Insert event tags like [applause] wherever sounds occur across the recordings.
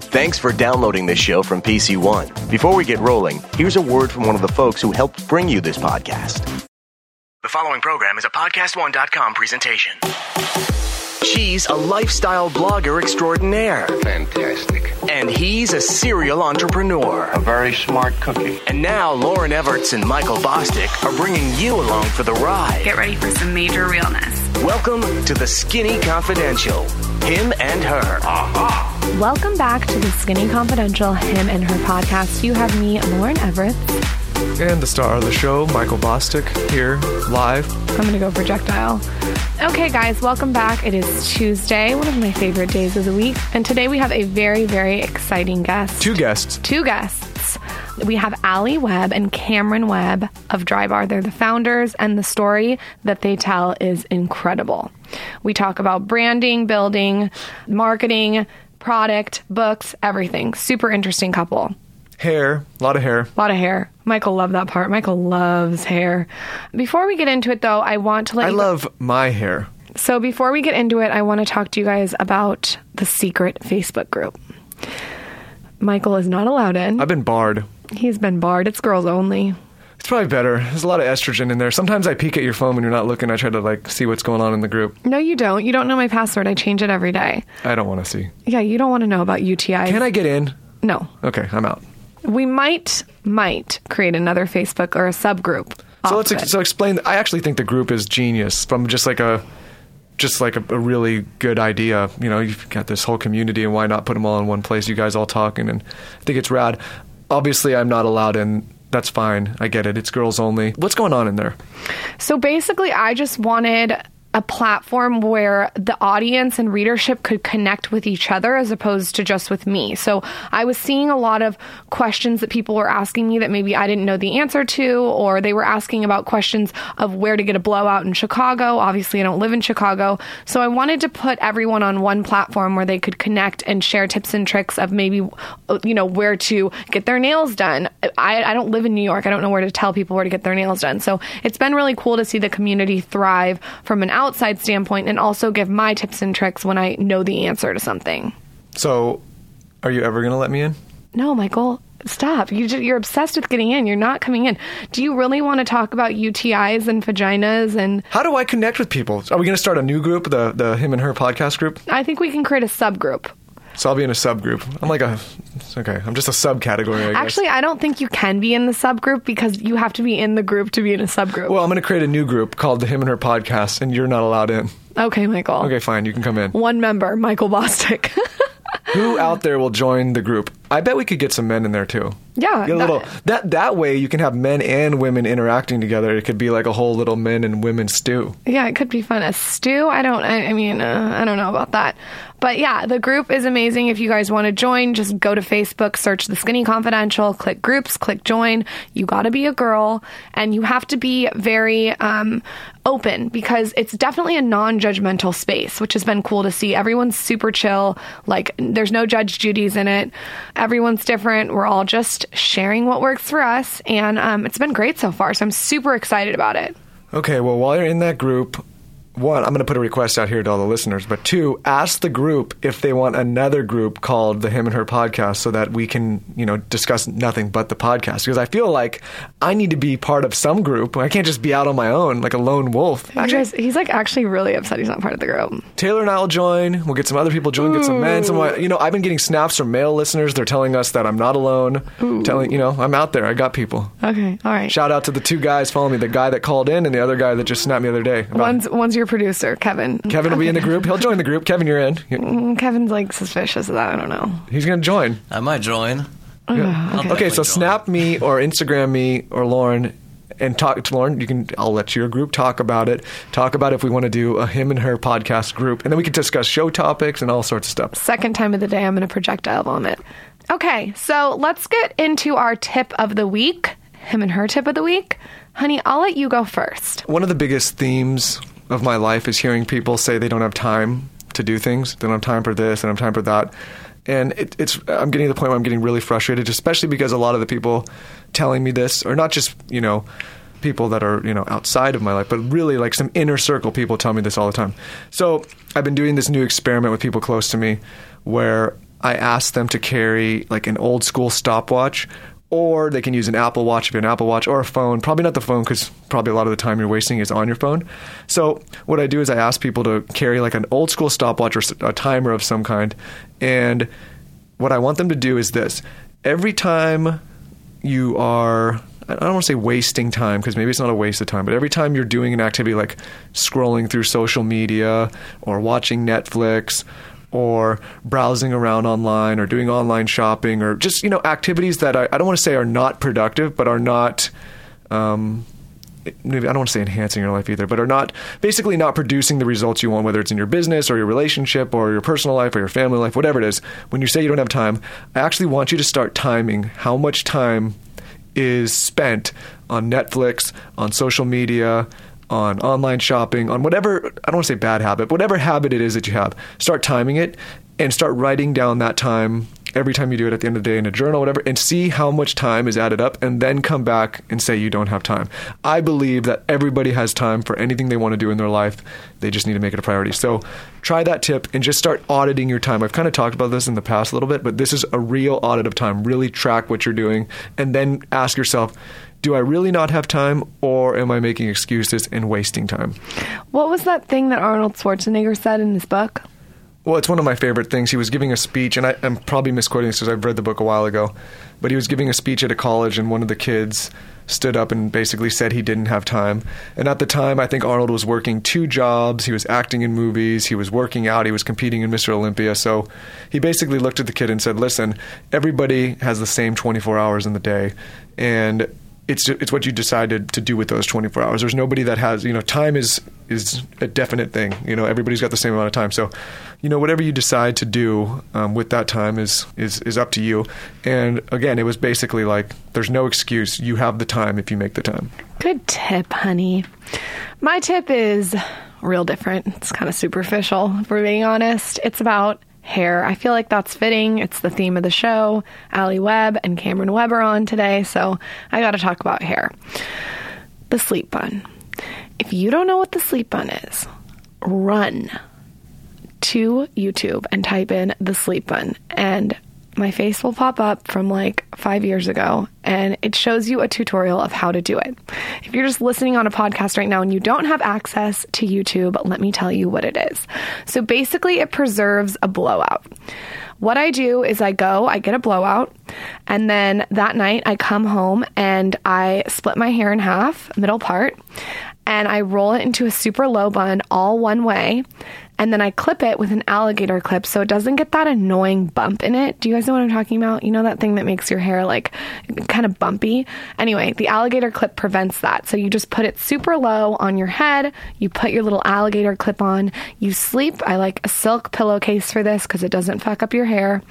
Thanks for downloading this show from PC One. Before we get rolling, here's a word from one of the folks who helped bring you this podcast. The following program is a PodcastOne.com presentation. She's a lifestyle blogger extraordinaire. Fantastic. And he's a serial entrepreneur. A very smart cookie. And now Lauryn Evarts and Michael Bosstick are bringing you along for the ride. Get ready for some major realness. Welcome to the Skinny Confidential. Him and her. Welcome back to the Skinny Confidential Him and Her podcast. You have me, Lauryn Evarts. And the star of the show, Michael Bosstick, here live. I'm going to go projectile. Okay, guys, welcome back. It is Tuesday, one of my favorite days of the week. And today we have a very, very exciting guest. Two guests. Two guests. We have Alli Webb and Cameron Webb of Drybar. They're the founders, and the story that they tell is incredible. We talk about branding, building, marketing, product, books, everything. Super interesting couple. Hair, a lot of hair. A lot of hair. Michael loved that part. Michael loves hair. Before we get into it, though, I want to let I love my hair. So before we get into it, I want to talk to you guys about the secret Facebook group. Michael is not allowed in. I've been barred. He's been barred. It's girls only. It's probably better. There's a lot of estrogen in there. Sometimes I peek at your phone when you're not looking. I try to like see what's going on in the group. No, you don't. You don't know my password. I change it every day. I don't want to see. Yeah, you don't want to know about UTIs. Can I get in? No. Okay, I'm out. We might might create another Facebook or a subgroup. So let's ex- so explain. I actually think the group is genius from just like a just like a, a really good idea. You know, you've got this whole community, and why not put them all in one place? You guys all talking, and I think it's rad. Obviously, I'm not allowed in. That's fine. I get it. It's girls only. What's going on in there? So basically, I just wanted a platform where the audience and readership could connect with each other as opposed to just with me. So I was seeing a lot of questions that people were asking me that maybe I didn't know the answer to, or they were asking about questions of where to get a blowout in Chicago. Obviously, I don't live in Chicago. So I wanted to put everyone on one platform where they could connect and share tips and tricks of maybe, you know, where to get their nails done. I, I don't live in New York. I don't know where to tell people where to get their nails done. So it's been really cool to see the community thrive from an outside standpoint and also give my tips and tricks when I know the answer to something. So, are you ever going to let me in? No, Michael, stop. You ju- you're obsessed with getting in. You're not coming in. Do you really want to talk about UTIs and vaginas? And How do I connect with people? Are we going to start a new group, the the him and her podcast group? I think we can create a subgroup. So I'll be in a subgroup. I'm like a okay. I'm just a subcategory. I guess. Actually, I don't think you can be in the subgroup because you have to be in the group to be in a subgroup. well, I'm going to create a new group called the him and her podcast, and you're not allowed in. okay, Michael. Okay, fine. You can come in. One member, Michael Bosstick. [laughs] Who out there will join the group? I bet we could get some men in there too. Yeah, Get a that- little that that way you can have men and women interacting together. It could be like a whole little men and women stew. Yeah, it could be fun. A stew? I don't. I, I mean, uh, I don't know about that. But yeah, the group is amazing. If you guys want to join, just go to Facebook, search the Skinny Confidential, click groups, click join. You got to be a girl, and you have to be very um, open because it's definitely a non-judgmental space, which has been cool to see. Everyone's super chill. Like, there's no Judge Judy's in it. Everyone's different. We're all just sharing what works for us, and um, it's been great so far. So I'm super excited about it. Okay, well, while you're in that group, one, I'm going to put a request out here to all the listeners, but two, ask the group if they want another group called the Him and Her Podcast so that we can, you know, discuss nothing but the podcast. Because I feel like I need to be part of some group. I can't just be out on my own like a lone wolf. Guys, he's like actually really upset he's not part of the group. Taylor and I will join. We'll get some other people join. Get some men. Some, you know, I've been getting snaps from male listeners. They're telling us that I'm not alone. Telling, you know, I'm out there. I got people. Okay, all right. Shout out to the two guys following me. The guy that called in and the other guy that just snapped me the other day. about- One's one's your producer, Kevin. Kevin will be in the group. He'll join the group. Kevin, you're in. Mm, Kevin's like suspicious of that. I don't know. He's going to join. I might join. okay. I'll Okay, definitely so join. snap me or Instagram me or Lauryn and talk to Lauryn. You can. I'll let your group talk about it. Talk about if we want to do a him and her podcast group, and then we can discuss show topics and all sorts of stuff. Second time of the day, I'm going to projectile vomit. Okay, so let's get into our tip of the week. Him and her tip of the week. Honey, I'll let you go first. One of the biggest themes of my life is hearing people say they don't have time to do things. They don't have time for this. They don't have time for that. And it, it's I'm getting to the point where I'm getting really frustrated, especially because a lot of the people telling me this are not just you know people that are you know outside of my life, but really like some inner circle people tell me this all the time. So I've been doing this new experiment with people close to me, where I ask them to carry like an old school stopwatch or they can use an Apple Watch if you have an Apple Watch or a phone. Probably not the phone because probably a lot of the time you're wasting is on your phone. So what I do is I ask people to carry like an old school stopwatch or a timer of some kind, and what I want them to do is this: every time you are I don't want to say wasting time because maybe it's not a waste of time, but every time you're doing an activity like scrolling through social media or watching Netflix or browsing around online or doing online shopping or just you know activities that I, I don't want to say are not productive but are not um, maybe I don't want to say enhancing your life either, but are not basically not producing the results you want, whether it's in your business or your relationship or your personal life or your family life, whatever it is. When you say you don't have time, I actually want you to start timing how much time is spent on Netflix, on social media, on online shopping, on whatever, I don't want to say bad habit, whatever habit it is that you have, start timing it and start writing down that time every time you do it at the end of the day in a journal, whatever, and see how much time is added up, and then come back and say you don't have time. I believe that everybody has time for anything they want to do in their life. They just need to make it a priority. So try that tip and just start auditing your time. I've kind of talked about this in the past a little bit, but this is a real audit of time. Really track what you're doing, and then ask yourself, do I really not have time or am I making excuses and wasting time? What was that thing that Arnold Schwarzenegger said in his book? Well, it's one of my favorite things. He was giving a speech, and I, am probably misquoting this because I've read the book a while ago, but he was giving a speech at a college, and one of the kids stood up and basically said he didn't have time. And at the time, I think Arnold was working two jobs. He was acting in movies, he was working out, he was competing in Mr. Olympia. So he basically looked at the kid and said, Listen, everybody has the same 24 hours in the day. And it's it's what you decided to do with those 24 hours. There's nobody that has you know time is is a definite thing. You know everybody's got the same amount of time. So you know whatever you decide to do um, with that time is is is up to you. And again, it was basically like there's no excuse. You have the time if you make the time. Good tip, honey. My tip is real different. It's kind of superficial, if we're being honest. It's about hair. I feel like that's fitting. It's the theme of the show. Alli Webb and Cameron Webb are on today, so I got to talk about hair. The sleep bun. If you don't know what the sleep bun is, run to YouTube and type in the sleep bun and my face will pop up from like five years ago and it shows you a tutorial of how to do it. If you're just listening on a podcast right now and you don't have access to YouTube, let me tell you what it is. So basically, it preserves a blowout. What I do is I go, I get a blowout, and then that night I come home and I split my hair in half, middle part, and I roll it into a super low bun all one way and then I clip it with an alligator clip so it doesn't get that annoying bump in it. Do you guys know what I'm talking about? You know that thing that makes your hair like kind of bumpy? Anyway, the alligator clip prevents that. So you just put it super low on your head, you put your little alligator clip on, you sleep. I like a silk pillowcase for this because it doesn't fuck up your hair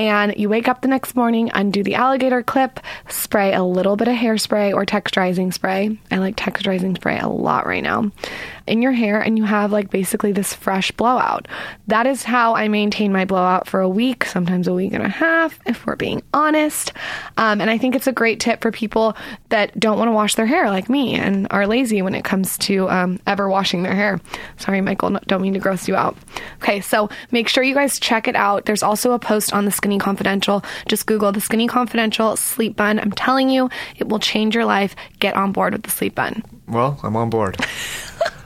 and you wake up the next morning, undo the alligator clip, spray a little bit of hairspray or texturizing spray. I like texturizing spray a lot right now in your hair, and you have like basically this fresh blowout. That is how I maintain my blowout for a week, sometimes a week and a half, if we're being honest. Um, and I think it's a great tip for people that don't want to wash their hair like me and are lazy when it comes to um, ever washing their hair. Sorry, Michael, don't mean to gross you out. Okay, so make sure you guys check it out. There's also a post on the Skinny Confidential. Just Google the Skinny Confidential sleep bun. I'm telling you, it will change your life. Get on board with the sleep bun. Well, I'm on board. [laughs]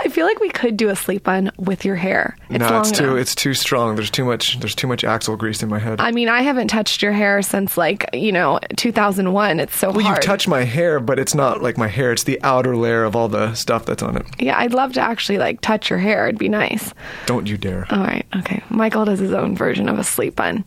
I feel like we could do a sleep bun with your hair. It's no, it's too enough. it's too strong. There's too much there's too much axle grease in my head. I mean, I haven't touched your hair since like, you know, 2001. It's so well, hard. you touch my hair, but it's not like my hair. It's the outer layer of all the stuff that's on it. Yeah, I'd love to actually like touch your hair. It'd be nice. Don't you dare. All right. Okay. Michael does his own version of a sleep bun.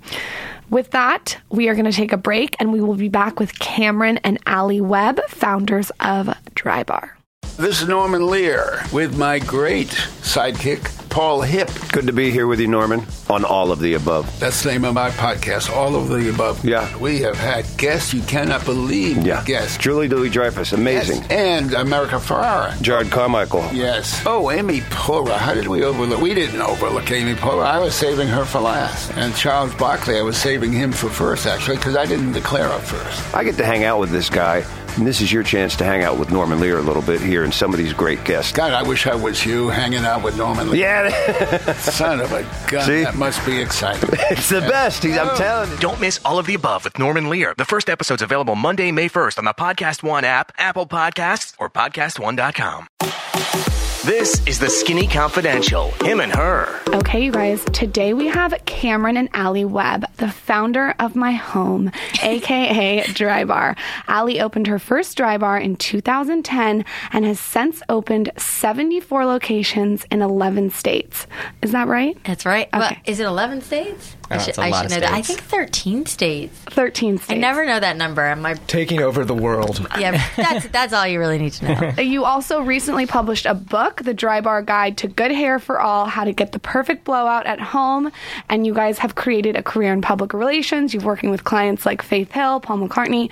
With that, we are going to take a break and we will be back with Cameron and Alli Webb, founders of Drybar. This is Norman Lear with my great sidekick, Paul Hipp. Good to be here with you, Norman, on all of the above. That's the name of my podcast, All of the Above. Yeah. We have had guests you cannot believe. Yeah. Guests. Julia Louis-Dreyfus, amazing. Yes. And America Ferrera. Jerrod Carmichael. Yes. Oh, Amy Poehler. How did we overlook? We didn't overlook Amy Poehler. I was saving her for last. And Charles Barkley, I was saving him for first, actually, because I didn't declare up first. I get to hang out with this guy and this is your chance to hang out with Norman Lear a little bit here and some of these great guests. God, I wish I was you hanging out with Norman Lear. Yeah, Son of a gun. See? That must be exciting. [laughs] It's the best. He's, I'm oh. telling you. Don't miss all of the above with Norman Lear. The first episode's available Monday, May 1st on the Podcast One app, Apple Podcasts, or PodcastOne.com. This is the Skinny Confidential. Him and her. Okay, you guys, today we have Cameron and Alli Webb, the founder of my home, [laughs] aka Drybar. Allie opened her first Drybar in 2010 and has since opened 74 locations in 11 states. Is that right? That's right. Well, Okay. is it 11 states? I should, it's a I lot should of know that. I think 13 states. 13 states. I never know that number. and My Taking over the world. [laughs] yeah, that's that's all you really need to know. [laughs] You also recently published a book, The Drybar Guide to Good Hair for All How to Get the Perfect Blowout at Home. And you guys have created a career in public relations. You're working with clients like Faith Hill, Paul McCartney,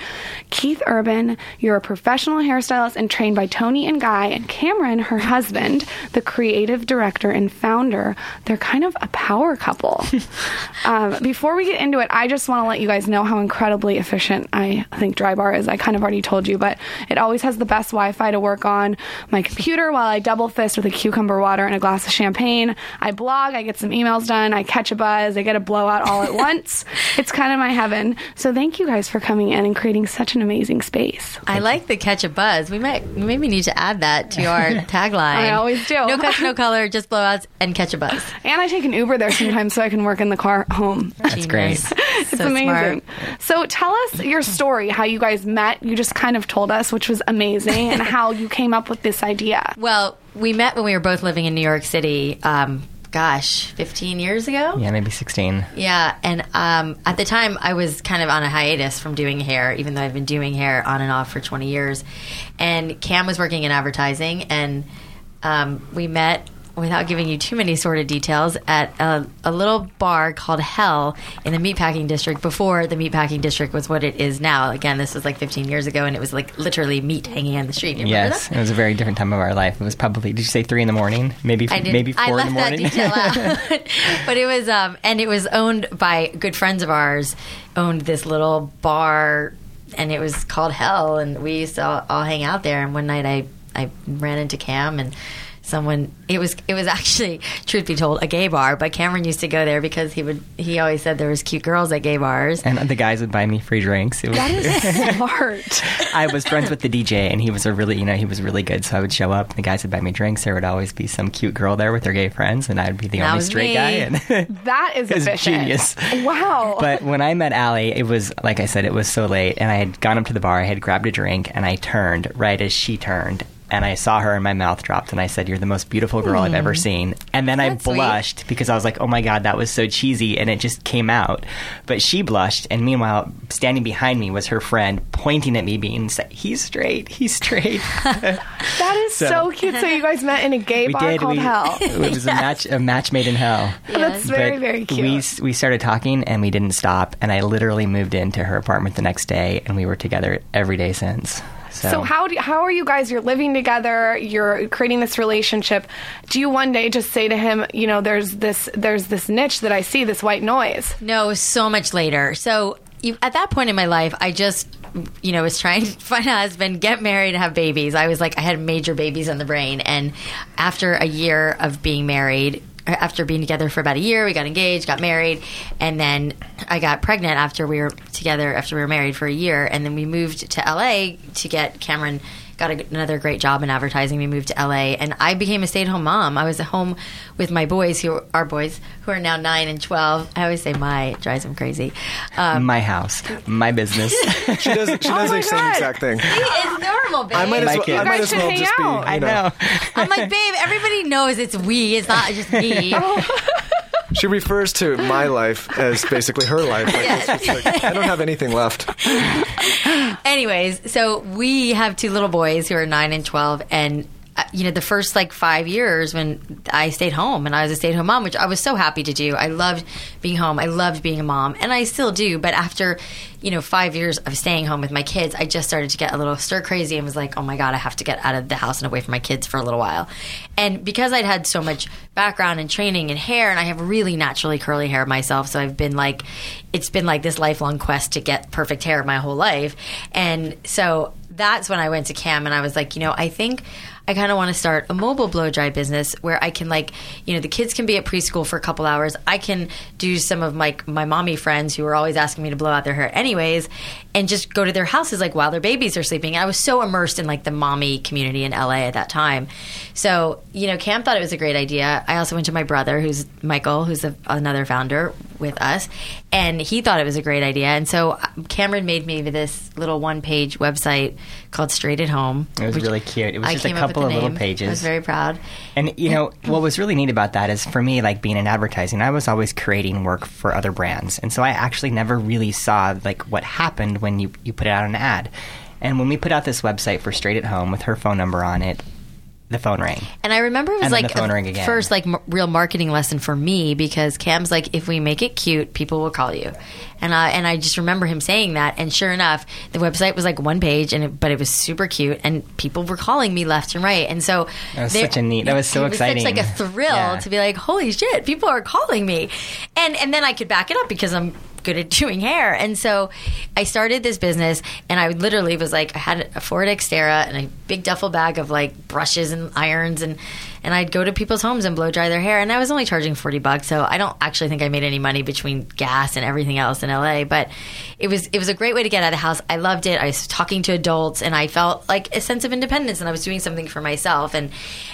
Keith Urban. You're a professional hairstylist and trained by Toni and Guy. And Cameron, her husband, the creative director and founder, they're kind of a power couple. [laughs] um, before we get into it, I just want to let you guys know how incredibly efficient I think Drybar is. I kind of already told you, but it always has the best Wi Fi to work on my computer while I double fist with a cucumber water and a glass of champagne. I blog, I get some emails done, I catch a buzz, I get a blowout all at [laughs] once. It's kind of my heaven. So thank you guys for coming in and creating such an amazing space. I like the catch a buzz. We might we maybe need to add that to our [laughs] tagline. I always do. No [laughs] catch, no color, just blowouts and catch a buzz. And I take an Uber there sometimes so I can work in the car home. That's great. [laughs] It's amazing. So tell us your story, how you guys met. You just kind of told us, which was amazing, and how you came up with this idea. [laughs] Well, we met when we were both living in New York City. Um, gosh, 15 years ago. Yeah, maybe 16. Yeah, and um, at the time I was kind of on a hiatus from doing hair, even though I've been doing hair on and off for 20 years. And Cam was working in advertising, and um, we met without giving you too many sort of details at a, a little bar called Hell in the meatpacking district before the meatpacking district was what it is now. Again, this was like 15 years ago, and it was like literally meat hanging on the street. You Yes, that? it was a very different time of our life. It was probably, did you say three in the morning? Maybe maybe four in the morning. that detail [laughs] out. [laughs] but it was, um, and it was owned by good friends of ours. Owned this little bar, and it was called Hell, and we used to all, all hang out there. And one night, I I ran into Cam and. Someone, it was it was actually, truth be told, a gay bar. But Cameron used to go there because he would he always said there was cute girls at gay bars. and the guys would buy me free drinks. It was, That is [laughs] smart. I was friends with the DJ, and he was a really, you know, he was really good. So I would show up, and the guys would buy me drinks. There would always be some cute girl there with her gay friends, and I'd be the That only straight me. guy. And [laughs] That is It was efficient. genius. Wow. But when I met Alli, it was like I said, it was so late, and I had gone up to the bar. I had grabbed a drink, and I turned right as she turned, and I saw her, and my mouth dropped, and I said, "You're the most beautiful girl I've ever hmm. seen." And then I That's sweet. blushed because I was like, "Oh my god, that was so cheesy," and it just came out. But she blushed, and meanwhile, standing behind me was her friend, pointing at me, being, "He's straight, he's straight." [laughs] that is so, So- cute. So you guys met in a gay we bar did. called we, Hell. [laughs] It was a match, a match made in hell. That's very, But very cute. We we started talking and we didn't stop. And I literally moved into her apartment the next day, and we were together every day since. So, So how do how are you guys? You're living together. You're creating this relationship. Do you one day just say to him, you know, there's this there's this niche that I see, this white noise. No, so much later. So you, at that point in my life, I just, you know, was trying to find a husband, get married, and have babies. I was like, I had major babies on the brain. And after a year of being married, after being together for about a year, we got engaged, got married, and then I got pregnant after we were together, after we were married for a year. And then we moved to LA to get Cameron got a, another great job in advertising. We moved to LA, and I became a stay-at-home mom. I was at home with my boys, who are boys, who are now nine and twelve. I always say my it drives them crazy. Um, my house, my business. [laughs] She does. She does my the same God. exact thing. it's normal, babe. I might as well. kid. I might as well hang just be. out. You I know. I'm like, babe. Everybody knows it's we. It's not just me. [laughs] She refers to my life as basically her life. Like, just like, I don't have anything left. [laughs] Anyways, so we have two little boys who are nine and twelve, and Uh, you know the first like five years when I stayed home and I was a stay-at-home mom, which I was so happy to do. I loved being home. I loved being a mom, and I still do. But after you know five years of staying home with my kids, I just started to get a little stir crazy and was like, oh my god, I have to get out of the house and away from my kids for a little while. And because I'd had so much background and training in hair, and I have really naturally curly hair myself, so I've been like, it's been like this lifelong quest to get perfect hair my whole life, and so that's when I went to Cam and I was like, you know, I think I kind of want to start a mobile blow dry business where I can like, you know, the kids can be at preschool for a couple hours. I can do some of my my mommy friends who are always asking me to blow out their hair anyways, and just go to their houses like while their babies are sleeping. I was so immersed in like the mommy community in LA at that time. So you know, Cam thought it was a great idea. I also went to my brother, who's Michael, who's a, another founder with us, and he thought it was a great idea. And so um, Cameron made me this little one page website called Straight at Home. It was really cute. It was I just a came up with couple of little pages. I was very proud. And you know what was really neat about that is for me, like being in advertising, I was always creating work for other brands, and so I actually never really saw like what happened when you you put out an ad. And when we put out this website for Straight at Home with her phone number on it, the phone rang. And I remember it was like the phone a rang again. first like m- real marketing lesson for me because Cam's like, if we make it cute, people will call you, and I and I just remember him saying that. And sure enough, the website was like one page, and it, but it was super cute, and people were calling me left and right. And so That was there- such a neat- that was so it exciting. such like a thrill Yeah. to be like, holy shit, people are calling me, and and then I could back it up because I'm good at [laughs] doing hair. And so I started this business and I literally was like I had a Ford Xterra and a big duffel bag of like brushes and irons and and I'd go to people's homes and blow dry their hair. And I was only charging 40 bucks so I don't actually think I made any money between gas and everything else in LA but it was it was a great way to get out of the house. I loved it. I was talking to adults and I felt like a sense of independence and I was doing something for myself. And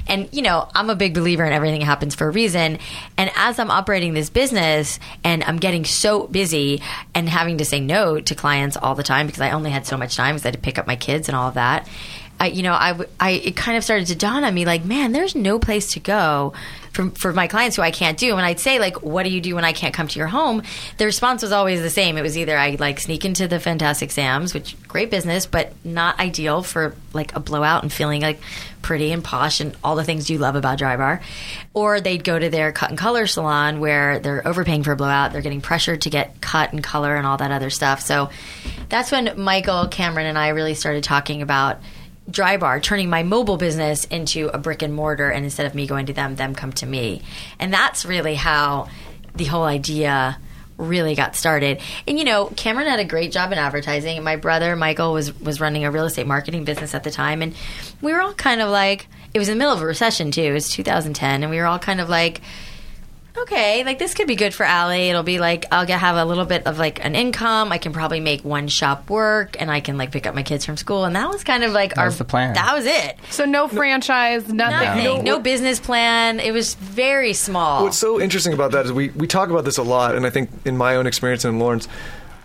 and you know I'm a big believer in everything happens for a reason. And as I'm operating this business and I'm getting so busy and having to say no to clients all the time because I only had so much time because I had to pick up my kids and all of that I, you know, I, I, it kind of started to dawn on me like, man, there's no place to go for, for my clients who I can't do. And I'd say, like, what do you do when I can't come to your home? The response was always the same. It was either I like sneak into the Fantastic Sam's, which great business, but not ideal for like a blowout and feeling like pretty and posh and all the things you love about Drybar. Or they'd go to their cut and color salon where they're overpaying for a blowout. They're getting pressured to get cut and color and all that other stuff. So that's when Michael, Cameron, and I really started talking about Drybar turning my mobile business into a brick and mortar and instead of me going to them them come to me and that's really how the whole idea really got started. And you know cameron had a great job in advertising. My brother michael was was running a real estate marketing business at the time. And we were all kind of like it was in the middle of a recession too. It was 2010 and we were all kind of like okay, like this could be good for Alli. It'll be like I'll get have a little bit of like an income. I can probably make one shop work, and I can like pick up my kids from school. And that was kind of like our was the plan. That was it. So no franchise, nothing. Nothing. You know, no business plan. It was very small. What's so interesting about that is we, we talk about this a lot, and I think in my own experience and in Lauryn's,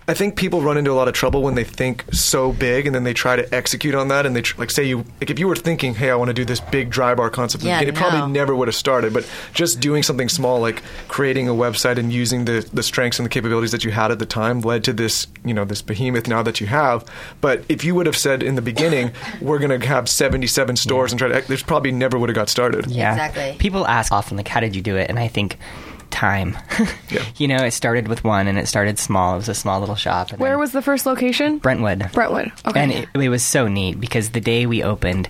I think people run into a lot of trouble when they think so big and then they try to execute on that. And they tr- like say you like if you were thinking, hey, I want to do this big dry bar concept, Yeah, it no. probably never would have started. But just doing something small like creating a website and using the the strengths and the capabilities that you had at the time led to this you know this behemoth now that you have. But if you would have said in the beginning, [laughs] we're going to have 77 stores and try to, there's probably never would have got started. Yeah. Exactly. People ask often, like, how did you do it? And I think time. [laughs] You know, it started with one and it started small. It was a small little shop. and Where was the first location? Brentwood? Brentwood. Okay. And it, it was so neat because the day we opened,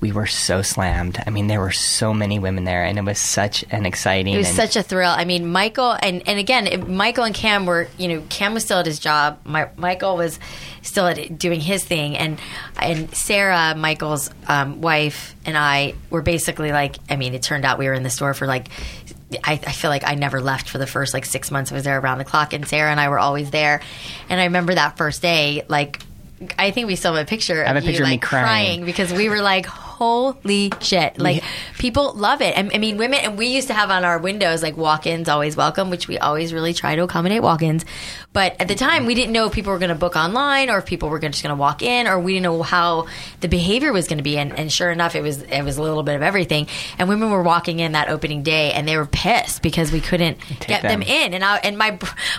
we were so slammed. I mean, there were so many women there, and it was such an exciting. It was and- such a thrill. I mean, Michael and and again, it- Michael and Cam were you know Cam was still at his job. My, Michael was still at doing his thing, and and Sarah, Michael's um, wife, and I were basically like. I mean, it turned out we were in the store for like. I, I feel like I never left for the first like six months. I was there around the clock, and Sarah and I were always there. And I remember that first day, like I think we still have a picture. I have of a picture you, of me like, crying. because we were like, "Holy shit!" Like people love it. I, I mean, women, and we used to have on our windows like walk-ins, always welcome, which we always really try to accommodate walk-ins. But at the time, we didn't know if people were going to book online or if people were gonna, just going to walk in, or we didn't know how the behavior was going to be. And, and sure enough, it was it was a little bit of everything. And women were walking in that opening day, and they were pissed because we couldn't get them. them. in. And I, and my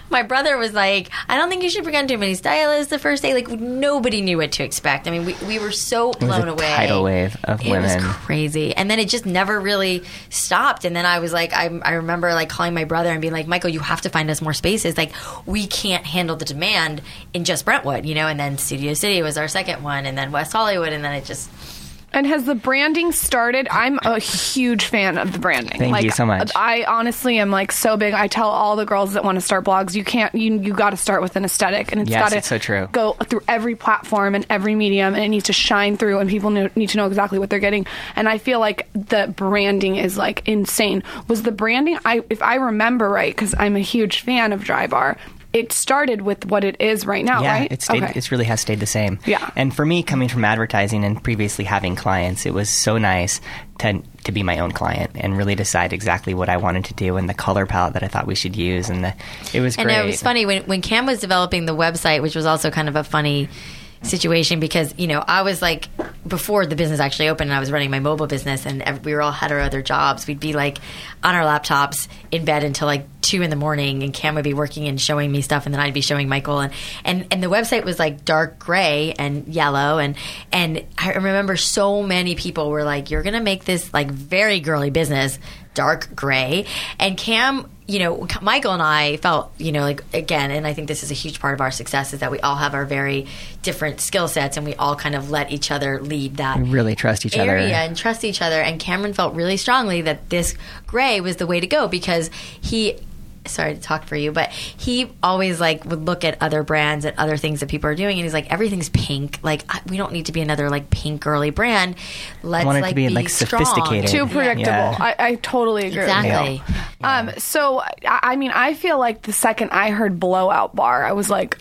my brother was like, "I don't think you should bring too many stylists the first day." Like nobody knew what to expect. I mean, we, we were so blown away. tidal wave of it women. was crazy, and then it just never really stopped. And then I was like, I, I remember like calling my brother and being like, Michael, you have to find us more spaces. Like we can't handle the demand in just Brentwood, you know. And then Studio City was our second one, and then West Hollywood, and then it just And has the branding started? I'm a huge fan of the branding. Thank like, you so much. I honestly am like so big. I tell all the girls that want to start blogs, you can't. You you got to start with an aesthetic, and it's Yes, got to so true. go through every platform and every medium, and it needs to shine through, and people know, need to know exactly what they're getting. And I feel like the branding is like insane. Was the branding? I if I remember right, because I'm a huge fan of Drybar. It started with what it is right now, yeah, right? it stayed. Okay. It really has stayed the same. Yeah. And for me, coming from advertising and previously having clients, it was so nice to to be my own client and really decide exactly what I wanted to do and the color palette that I thought we should use, and the, it was And great. it was funny when when Cam was developing the website, which was also kind of a funny situation because you know I was like before the business actually opened and I was running my mobile business and we were all had our other jobs we'd be like on our laptops in bed until like two in the morning and Cam would be working and showing me stuff and then I'd be showing Michael and and and the website was like dark gray and yellow and and I remember so many people were like you're gonna make this like very girly business dark gray and Cam you know, Michael and I felt, you know, like again, and I think this is a huge part of our success is that we all have our very different skill sets and we all kind of let each other lead that We really trust each other. and trust each other. And Cameron felt really strongly that this gray was the way to go because he. Sorry to talk for you, but he always like would look at other brands and other things that people are doing, and he's like, everything's pink. Like I, we don't need to be another like pink girly brand. Let's want it to like be, like, strong. sophisticated. Too predictable. Yeah. I, I totally agree. with you. Exactly. Um, so I, I mean, I feel like the second I heard blowout bar, I was like,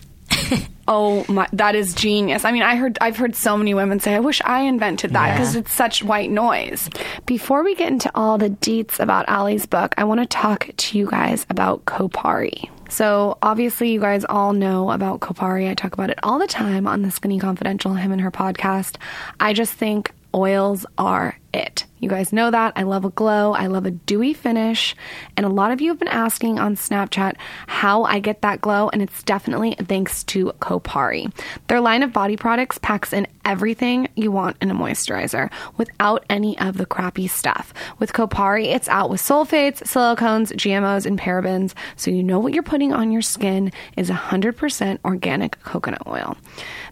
"Oh my, that is genius!" I mean, I heard I've heard so many women say, "I wish I invented that Yeah. because it's such white noise." Before we get into all the deets about Alli's book, I want to talk to you guys about Kopari. So obviously, you guys all know about Kopari. I talk about it all the time on the Skinny Confidential, him and her podcast. I just think oils are it. You guys know that. I love a glow. I love a dewy finish. And a lot of you have been asking on Snapchat how I get that glow, and it's definitely thanks to Kopari. Their line of body products packs in everything you want in a moisturizer without any of the crappy stuff. With Kopari, it's out with sulfates, silicones, GMOs, and parabens, so you know what you're putting on your skin is 100% organic coconut oil.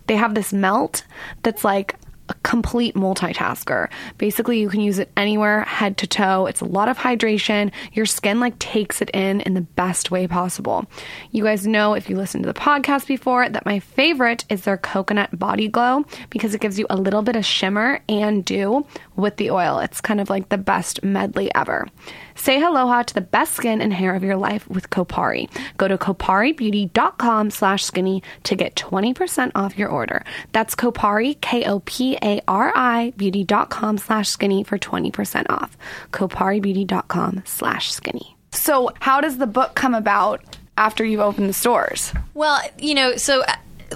They have this melt that's like a complete multitasker. Basically, you can use it anywhere, head to toe. It's a lot of hydration. Your skin like takes it in in the best way possible. You guys know if you listened to the podcast before that my favorite is their coconut body glow because it gives you a little bit of shimmer and dew with the oil. It's kind of like the best medley ever. Say aloha to the best skin and hair of your life with Kopari. Go to koparibeauty.com slash skinny to get 20% off your order. That's Kopari, K-O-P-A-R-I, beauty.com slash skinny for 20% off. koparibeauty.com slash skinny. So how does the book come about after you've opened the stores? Well, you know, so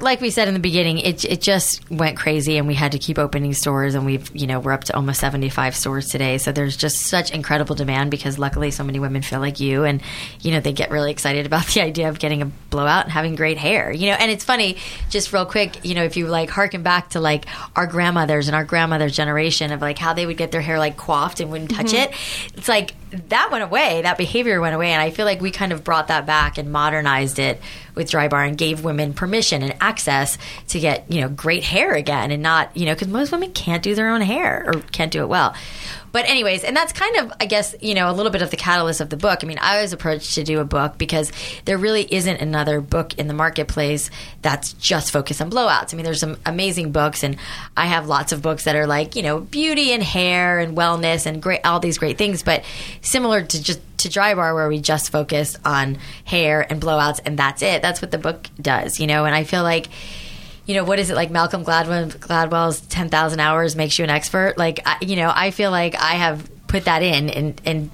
like we said in the beginning, it it just went crazy, and we had to keep opening stores, and we've you know we're up to almost seventy five stores today. So there's just such incredible demand because luckily so many women feel like you, and you know they get really excited about the [laughs] idea of getting a blowout and having great hair. You know, and it's funny, just real quick, you know, if you like harken back to like our grandmothers and our grandmother's generation of like how they would get their hair like coiffed and wouldn't touch mm-hmm. it, it's like that went away. That behavior went away, and I feel like we kind of brought that back and modernized it with Drybar and gave women permission and access to get you know great hair again, and not you know because most women can't do their own hair or can't do it well. But anyways, and that's kind of I guess you know a little bit of the catalyst of the book. I mean, I was approached to do a book because there really isn't another book in the marketplace that's just focused on blowouts. I mean, there's some amazing books, and I have lots of books that are like you know beauty and hair and wellness and great all these great things, but similar to just to Drybar where we just focus on hair and blowouts and that's it. That's what the book does you know? And i feel like you know what is it like malcolm gladwell gladwell's 10000 hours makes you an expert? Like I, you know i feel like i have put that in and and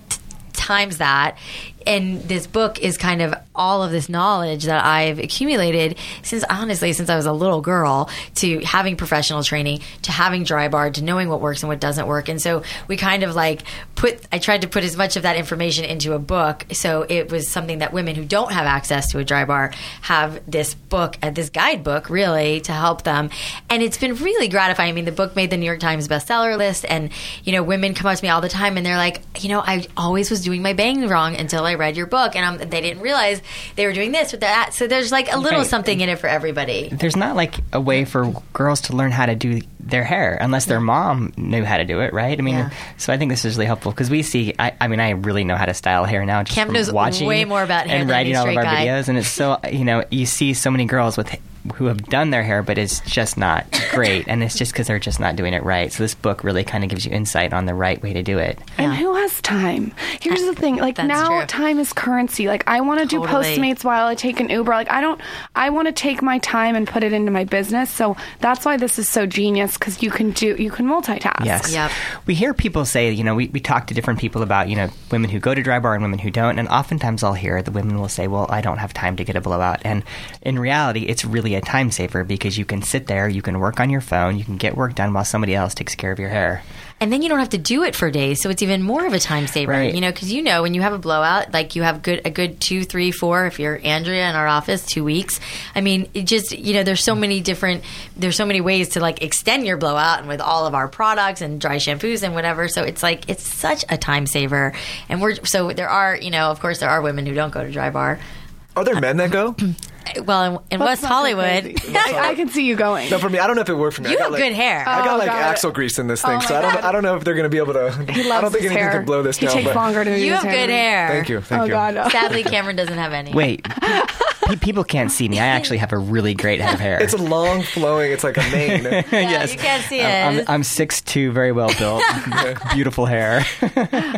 times that and this book is kind of all of this knowledge that I've accumulated since honestly since I was a little girl to having professional training to having Drybar to knowing what works and what doesn't work. And so we kind of like put I tried to put as much of that information into a book. So it was something that women who don't have access to a Drybar have this book uh, this guidebook really to help them. And it's been really gratifying. I mean the book made the New York Times bestseller list and you know women come up to me all the time and they're like you know I always was doing my bang wrong until I I read your book, and um, they didn't realize they were doing this or that. So there's like a little Right. something in it for everybody. There's not like a way for girls to learn how to do their hair unless their mom knew how to do it, right? I mean, Yeah. so I think this is really helpful because we see. I, I mean, I really know how to style hair now. Just Cam knows watching way more about hair and writing all of our guy. videos, and it's so you know you see so many girls with who have done their hair, but it's just not great, and it's just because they're just not doing it right. So this book really kind of gives you insight on the right way to do it. And Yeah. who has time? Here's the thing. Like That's now true. time is currency. Like I want to do Postmates while I take an Uber. Like I don't I want to take my time and put it into my business. So that's why this is so genius cuz you can do you can multitask. Yes. Yep. We hear people say, you know, we, we talk to different people about, you know, women who go to Drybar and women who don't. And oftentimes I'll hear the women will say, well, I don't have time to get a blowout. And in reality, it's really a time saver because you can sit there, you can work on your phone, you can get work done while somebody else takes care of your hair. And then you don't have to do it for days, so it's even more of a time saver. Right. You know, because you know when you have a blowout, like you have good a good two, three, four. If you're Andrea in our office, two weeks. I mean, it just you know, there's so many different, there's so many ways to like extend your blowout, and with all of our products and dry shampoos and whatever. So it's like it's such a time saver. And we're so there are you know, of course, there are women who don't go to Drybar. Are there men that go? [clears throat] Well, in, in West That's not so Hollywood. I, I can see you going. No, for me, I don't know if it worked for me. You I got, have like, good hair. I got Oh, like God. axle grease in this oh thing, Oh, so my I don't. I don't know if they're going to be able to. He loves I don't think his anything hair. can blow this he down. takes but longer to do You his have good hair. Thank you. Thank oh you. god. no. Sadly, Cameron doesn't have any. Wait, [laughs] pe- people can't see me. I actually have a really great head of hair. It's a long flowing. It's like a mane. [laughs] Yeah, yes. you can't see I'm, it. I'm, I'm 6'2", very well built, [laughs] beautiful hair. [laughs]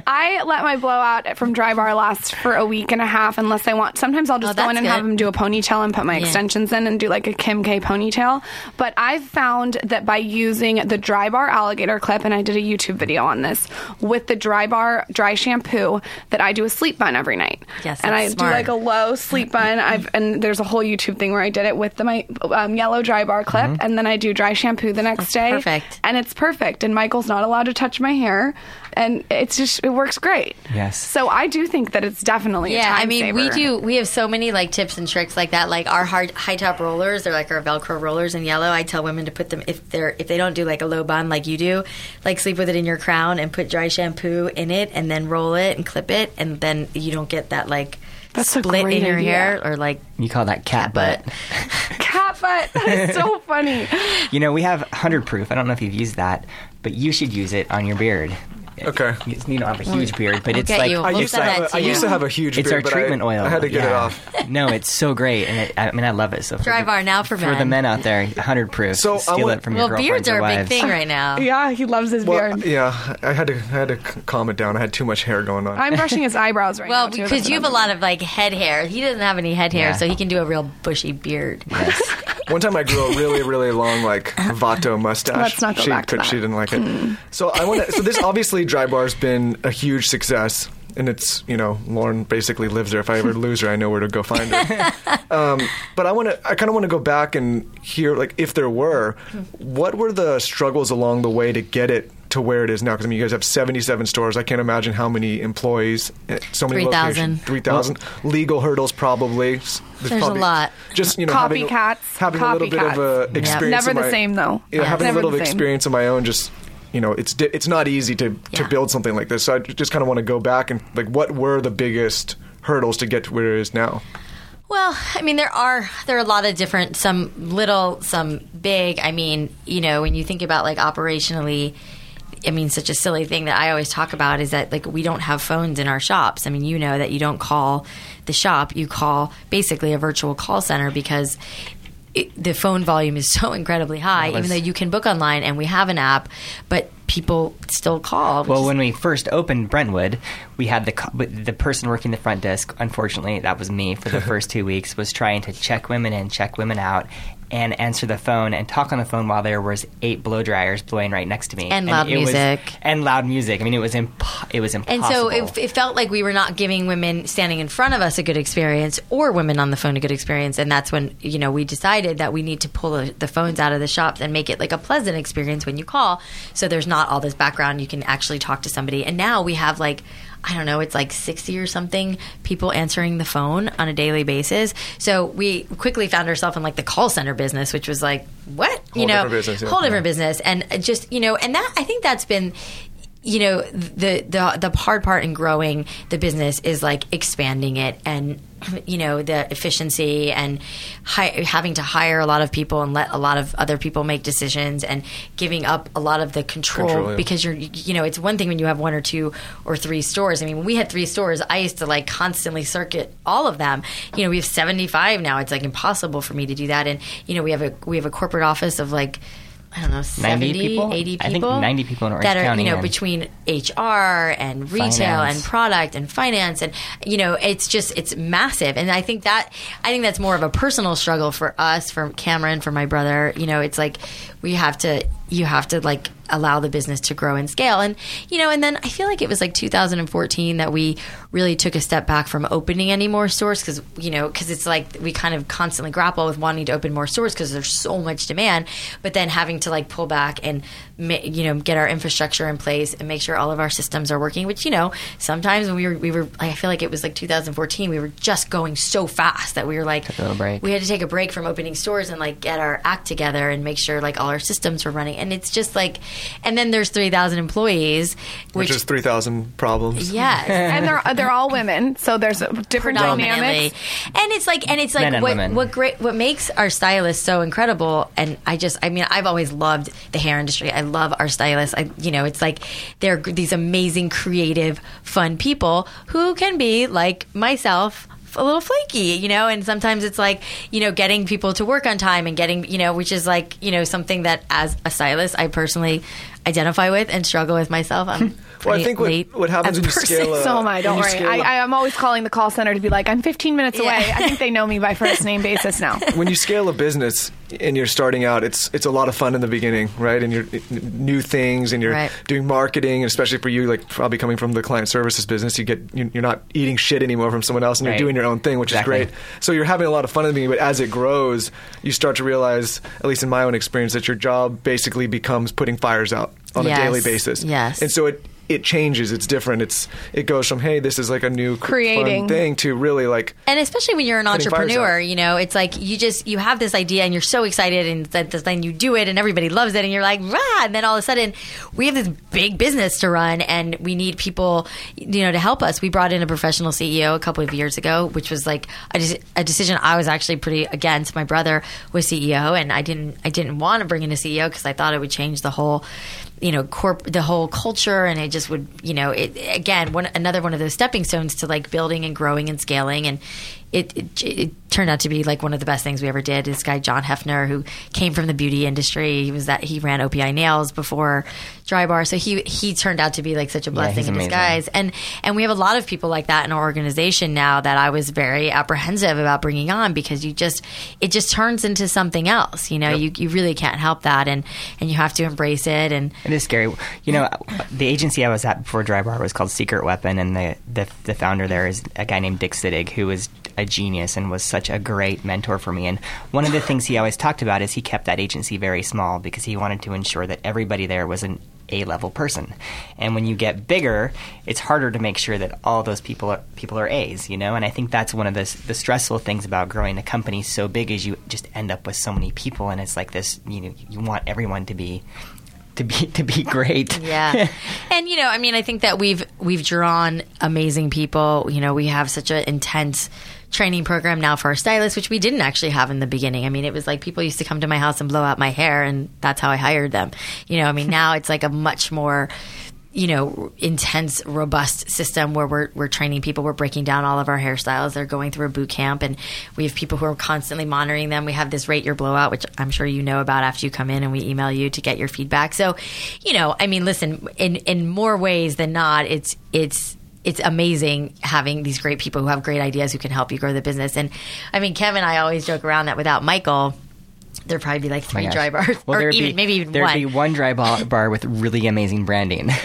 I let my blowout from Drybar last for a week and a half unless I want. Sometimes I'll oh, just Oh, go in that's and have good. them do a ponytail and put my Yeah. extensions in and do like a Kim K ponytail. But I've found that by using the Drybar alligator clip, and I did a YouTube video on this with the Drybar dry shampoo, that I do a sleep bun every night. Yes, and I that's do like a low sleep bun. I've and there's a whole YouTube thing where I did it with the, my um, yellow Drybar clip, and then I do dry shampoo the next day. perfect. and it's perfect. And Michael's not allowed to touch my hair, and it's just it works great. Yes. So I do think that it's definitely a Yeah, I mean, we do. We have so many like tips and tricks like that. Like our hard high top rollers, they're like our Velcro rollers in yellow. I tell women to put them if they're if they don't do like a low bun like you do, like sleep with it in your crown and put dry shampoo in it and then roll it and clip it, and then you don't get that like That's a split great in your idea. hair or like You call that cat butt. [laughs] cat butt. That is so funny. [laughs] You know, we have 100 proof. I don't know if you've used that, but you should use it on your beard. Okay. You you don't have a huge beard, but We'll it's get like you. I We'll used, to send have a, to I you. used to have a huge beard. it's beard, our but treatment I, oil. I had to get it Yeah. off. [laughs] no, it's so great, and it, I mean, I love it. So for Dry the- bar now for for the men out there, 100 proof. So I steal want- it from your well, girlfriends beards or are a big wives. thing right now. [laughs] Yeah, he loves his Well, beard. yeah, I had to. I had to c- calm it down. I had too much hair going on. I'm brushing his eyebrows right Well, now. too. because That's you have a I'm lot of like head hair. He doesn't have any head hair, Yeah. so he can do a real bushy beard. [laughs] One time I grew a really, really long like Vato mustache. [laughs] Let's not go she, back to that. She didn't like it. So I want to. So this obviously Drybar's been a huge success, and it's you know Lauryn basically lives there. If I ever [laughs] lose her, I know where to go find her. [laughs] um, but I want to. I kind of want to go back and hear like if there were, what were the struggles along the way to get it to where it is now? Because I mean, you guys have 77 stores. I can't imagine how many employees, eh, so many 3,000. locations, 3,000 legal hurdles probably. There's, There's a lot. Just you know, having, Copycats. having a little bit of a Copycats. experience. Never of the my- same, though. Yeah, Yeah. having Never a little the same. experience of my own, just you know, it's di- it's not easy to to build something like this. So I just kind of want to go back and like, what were the biggest hurdles to get to where it is now? Well, I mean, there are there are a lot of different, some little, some big. I mean, you know, when you think about like operationally, I mean, such a silly thing that I always talk about is that like we don't have phones in our shops. I mean, you know that you don't call the shop; you call basically a virtual call center because. It, the phone volume is [laughs] so incredibly high, even though you can book online and we have an app, but people still call. Well, is- when we first opened Brentwood, we had the the person working the front desk. Unfortunately, that was me for the [laughs] first two weeks. Was trying to check women in, check women out, and answer the phone and talk on the phone while there was eight blow dryers blowing right next to me And loud it was- music. and loud music. I mean, it was imp- it was impossible. And so it, it felt like we were not giving women standing in front of us a good experience or women on the phone a good experience. And that's when, you know, we decided that we need to pull the, the phones out of the shops and make it like a pleasant experience when you call. So there's not all this background. You can actually talk to somebody. And now we have like, I don't know, it's like 60 or something people answering the phone on a daily basis. So we quickly found ourselves in like the call center business, which was like, what? Whole you know, different business, yeah. whole different Yeah. business. And just, you know, and that, I think that's been, you know the the the hard part in growing the business is like expanding it and [clears throat] you know the efficiency and hi- having to hire a lot of people and let a lot of other people make decisions and giving up a lot of the control, Control, yeah. because you're you know it's one thing when you have one or two or three stores. I mean when we had three stores i used to like constantly circuit all of them. You know we have 75 now. It's like impossible for me to do that. And you know we have a we have a corporate office of like I don't know, 70, 90 people? 80 people. I think 90 people in Orange that are, County you know, between HR and retail Finance. and product and finance and you know it's just it's massive and i think that i think that's more of a personal struggle for us for cameron for my brother you know it's like we have to you have to like allow the business to grow and scale. And you know and then i feel like it was like 2014 that we really took a step back from opening any more stores because you know because it's like we kind of constantly grapple with wanting to open more stores because there's so much demand but then having to like pull back and you know get our infrastructure in place and make sure all of our systems are working which you know sometimes when we were we were i feel like it was like 2014 we were just going so fast that we were like we had to take a break from opening stores and like get our act together and make sure like all our systems were running and it's just like and then there's 3000 employees which, is 3,000 problems. [laughs] yes and they're they're all women, so there's a different predominantly. dynamics. And it's like, and it's like and what women. what great what makes our stylists so incredible. And I just, I mean, I've always loved the hair industry. I love our stylists. I, you know, it's like they're these amazing, creative, fun people who can be like myself. A little flaky, you know, and sometimes it's like, you know, getting people to work on time and getting, you know, which is like, you know, something that as a stylist, I personally identify with and struggle with myself. I'm hmm. Well, I think what, late what happens as a when you person. scale [laughs] a, So am I. Don't when you worry. scale I, a- I, I'm always calling the call center to be like, I'm 15 minutes away. I think they know me by first name [laughs] basis now. when you scale a business and you're starting out, it's it's a lot of fun in the beginning, right? And you're new things, and you're Right. doing marketing, and especially for you, like probably coming from the client services business, you get you- you're not eating shit anymore from someone else, and Right. you're doing your own thing, which Exactly. is great. So you're having a lot of fun in the beginning, but as it grows, you start to realize, at least in my own experience, that your job basically becomes putting fires out on Yes. a daily basis. Yes. and so it. It changes. It's different. It's it goes from hey, this is like a new fun Creating. thing to really like and especially when you're an entrepreneur, you know, it's like you just you have this idea and you're so excited, and that then you do it, and everybody loves it, and you're like, rah! And then all of a sudden, we have this big business to run, and we need people, you know, to help us. We brought in a professional CEO a couple of years ago, which was like a, a decision I was actually pretty against. My brother was CEO, and I didn't I didn't want to bring in a CEO because I thought it would change the whole you know corp the whole culture and it just would you know it again one another one of those stepping stones to like building and growing and scaling and it, it, it turned out to be like one of the best things we ever did. This guy John Heffner, who came from the beauty industry, he was that he ran OPI Nails before Drybar, so he he turned out to be like such a blessing he's in amazing. disguise. And and we have a lot of people like that in our organization now that I was very apprehensive about bringing on because you just it just turns into something else. You know, you you really can't help that, and and you have to embrace it. And It is scary. You know, the agency I was at before Drybar was called Secret Weapon, and the, the the founder there is a guy named Dick Sittig, who was a genius and was such a great mentor for me. And one of the things he always talked about is he kept that agency very small because he wanted to ensure that everybody there was an A level person. And when you get bigger, it's harder to make sure that all those people are people are A's, you know. And I think that's one of the the stressful things about growing a company so big is you just end up with so many people, and it's like this. You know, you want everyone to be to be to be great. [laughs] Yeah, and you know, I mean, I think that we've we've drawn amazing people. You know, we have such an intense training program now for our stylists, which we didn't actually have in the beginning. I mean, it was like people used to come to my house and blow out my hair, and that's how I hired them. You know, I mean, now it's like a much more you know, intense, robust system where we're, we're training people. We're breaking down all of our hairstyles. They're going through a boot camp, and we have people who are constantly monitoring them. We have this rate your blowout, which I'm sure you know about after you come in, and we email you to get your feedback. So, you know, I mean, listen, in in more ways than not, it's it's it's amazing having these great people who have great ideas who can help you grow the business. And I mean, Kevin I always joke around that without Michael. There'd probably be like Oh my three Drybars, Well, or even be, maybe even there'd one. be one Drybar, bar with really amazing branding. [laughs]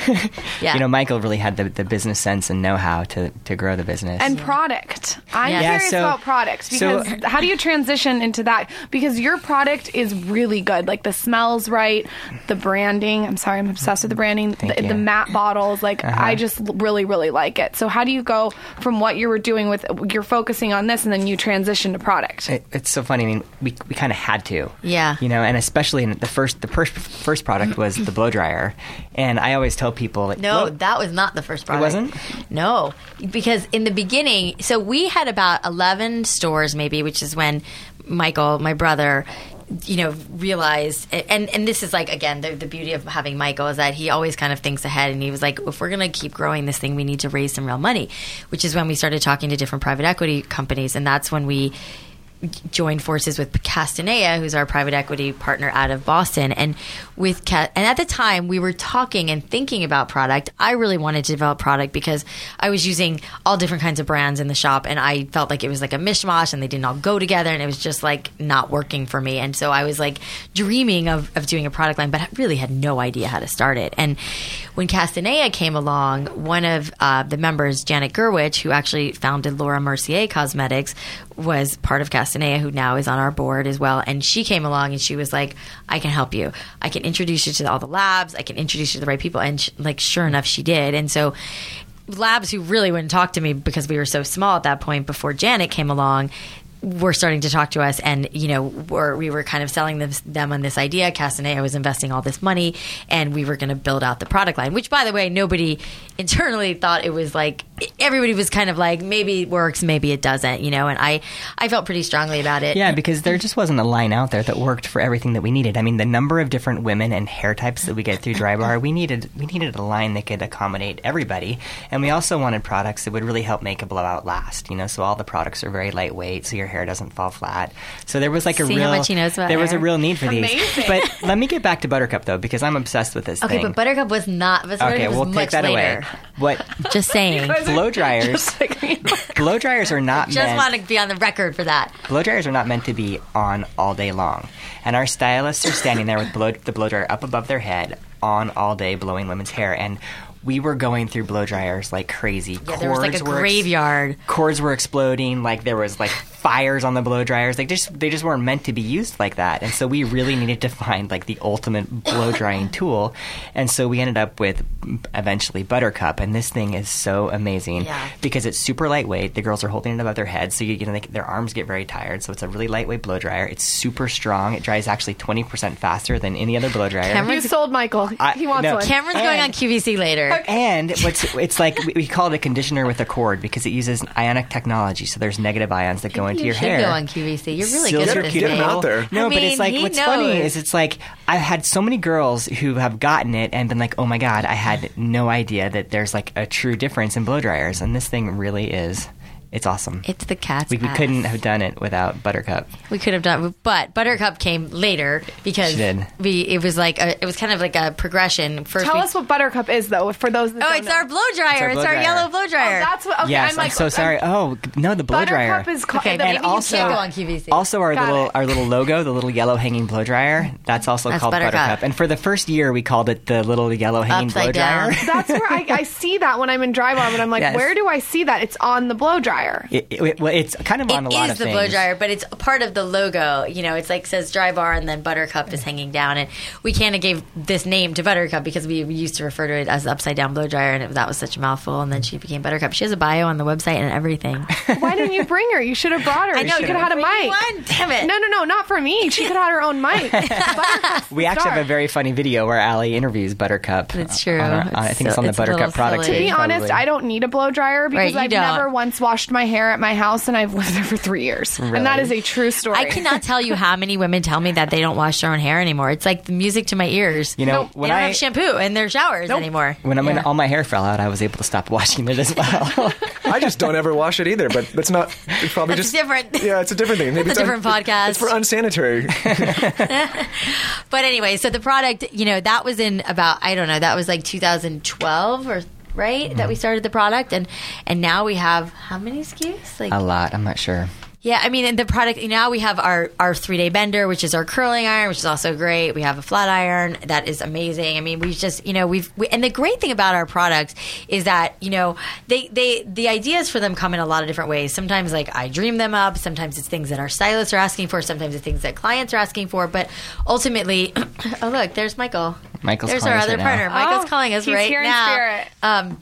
Yeah. You know, Michael really had the, the business sense and know how to, to grow the business. And product. I'm Yeah. Yeah, curious so- about products so- because how do you transition into that? Because your product is really good. Like the smells right, the branding. I'm sorry, I'm obsessed with the branding. Thank The, you. the matte bottles. Like Uh-huh. I just really, really like it. So how do you go from what you were doing with you're focusing on this and then you transition to product? It, it's so funny. I mean, we, we kind of had to. Do. Yeah. You know, and especially in the first the first first product was the blow dryer, and I always tell people like No, that was not the first product. It wasn't? No, because in the beginning, so we had about 11 stores maybe, which is when Michael, my brother, you know, realized, and and this is like again the, the beauty of having Michael is that he always kind of thinks ahead, and he was like, if we're gonna keep growing this thing, we need to raise some real money, which is when we started talking to different private equity companies, and that's when we joined forces with Castanea, who's our private equity partner out of Boston, and with and at the time we were talking and thinking about product. I really wanted to develop product because I was using all different kinds of brands in the shop, and I felt like it was like a mishmash, and they didn't all go together, and it was just like not working for me. And so I was like dreaming of of doing a product line, but I really had no idea how to start it. And when Castanea came along, one of uh, the members, Janet Gurwitch, who actually founded Laura Mercier Cosmetics, was part of Castanea, who now is on our board as well. And she came along and she was like, "I can help you. I can introduce you to all the labs. I can introduce you to the right people." And sh- like, sure enough, she did. And so. Labs who really wouldn't talk to me because we were so small at that point before Janet came along were starting to talk to us and you know were, we were kind of selling them, them on this idea castanea was investing all this money and we were going to build out the product line which by the way nobody internally thought it was like everybody was kind of like maybe it works maybe it doesn't you know and i i felt pretty strongly about it Yeah, because there just wasn't a line out there that worked for everything that we needed. I mean, the number of different women and hair types that we get through Drybar, [laughs] we needed we needed a line that could accommodate everybody, and we also wanted products that would really help make a blowout last. You know, so all the products are very lightweight, so your hair doesn't fall flat. So there was like a See real how much he knows about there was a real need for these. But let me get back to Buttercup though, because I'm obsessed with this okay thing. but buttercup was not was okay, was we'll much take that later. away. What [laughs] just saying blow dryers? [laughs] blow dryers are not just meant. want to be on the record for that blow dryers are not meant to be on all day long. And our stylists are standing there with blow, the blow dryer up above their head on all day blowing women's hair. And we were going through blow dryers like crazy. yeah, there was like a were ex- graveyard cords were exploding. Like there was like fires on the blow dryers. Like just they just weren't meant to be used like that. And so we really needed to find like the ultimate blow [laughs] drying tool. And so we ended up with mm, eventually Buttercup. And this thing is so amazing Yeah. because it's super lightweight. The girls are holding it above their heads, so you, you know they, their arms get very tired. So it's a really lightweight blow dryer. It's super strong. It dries actually twenty percent faster than any other blow dryer. Cameron- You sold Michael. I- he wants no. one. cameron's going on And- qvc later And what's it's like we, we call it a conditioner with a cord because it uses ionic technology. So there's negative ions that go into you your should hair. go on qvc you're really Seals good your at this Get 'em Dave. out there. No, I but it's like he what's funny is it's like I've had so many girls who have gotten it and been like, "Oh my god, I had no idea that there's like a true difference in blow dryers." And this thing really is. It's awesome. it's the cat's we, we ass. couldn't have done it without Buttercup. We could have done, but Buttercup came later because She did. we. It was like a, it was kind of like a progression. First, Tell we, us what Buttercup is, though, for those that Oh, don't it's know. our blow dryer. our It's our, yellow blow Oh, dryer. that's what. Okay, yes, I'm I'm, so sorry. oh no, the blow dryer. Buttercup is called. Okay, the- maybe and you also, can't go on QVC. also our Got little it. our little logo, the little yellow hanging blow dryer. That's also That's called Buttercup. And for the first year, we called it the little yellow hanging blow Upside down. dryer. That's where I, I see that when I'm in Drybar, but I'm like, [laughs] Yes. where do I see that? It's on the blow dryer. It, it, well, it's kind of on a It lot is of the blow dryer, but it's part of the logo. You know, it's like says Drybar and then Buttercup is mm. hanging down, and we kind of gave this name to Buttercup because we used to refer to it as upside down blow dryer, and it, that was such a mouthful. And then she became Buttercup. She has a bio on the website and everything. [laughs] Why didn't you bring her? You should have brought her. I know, She could have had a mic. one. Damn it. No, no, no, not for me. She could have had her own mic. [laughs] We actually star. have a very funny video where Alli interviews Buttercup. It's true. our- on- I It's think it's on the it's Buttercup product silly. page. To be honest, probably. I don't need a blow dryer because Right, I've don't. never once washed my hair at my house and I've lived there for three years. And that is a true story. I cannot tell you how many women tell me that they don't wash their own hair anymore. It's like the music to my ears. You know, Nope. they when don't I have shampoo in their showers anymore. when I'm Yeah. all my hair fell out, I was able to stop washing it as well. [laughs] I just don't ever wash it either, but that's not. It's probably That's just different. [laughs] Yeah, it's a different thing. Maybe That's a it's different podcast. It's for unsanitary. [laughs] But anyway, so the product, you know, that was in about I don't know, that was like 2012 or right that we mm-hmm. started the product, and and now we have how many SKUs? Like a lot. I'm not sure. yeah, I mean, and the product now we have our our three day bender, which is our curling iron, which is also great. We have a flat iron that is amazing. I mean, we just you know we've we, and the great thing about our products is that you know they they the ideas for them come in a lot of different ways. Sometimes like I dream them up. Sometimes it's things that our stylists are asking for. Sometimes it's things that clients are asking for. But ultimately, [coughs] oh look, there's Michael. Michael's there's calling our us other right now. partner. Michael's Oh, calling us he's right here now. Um,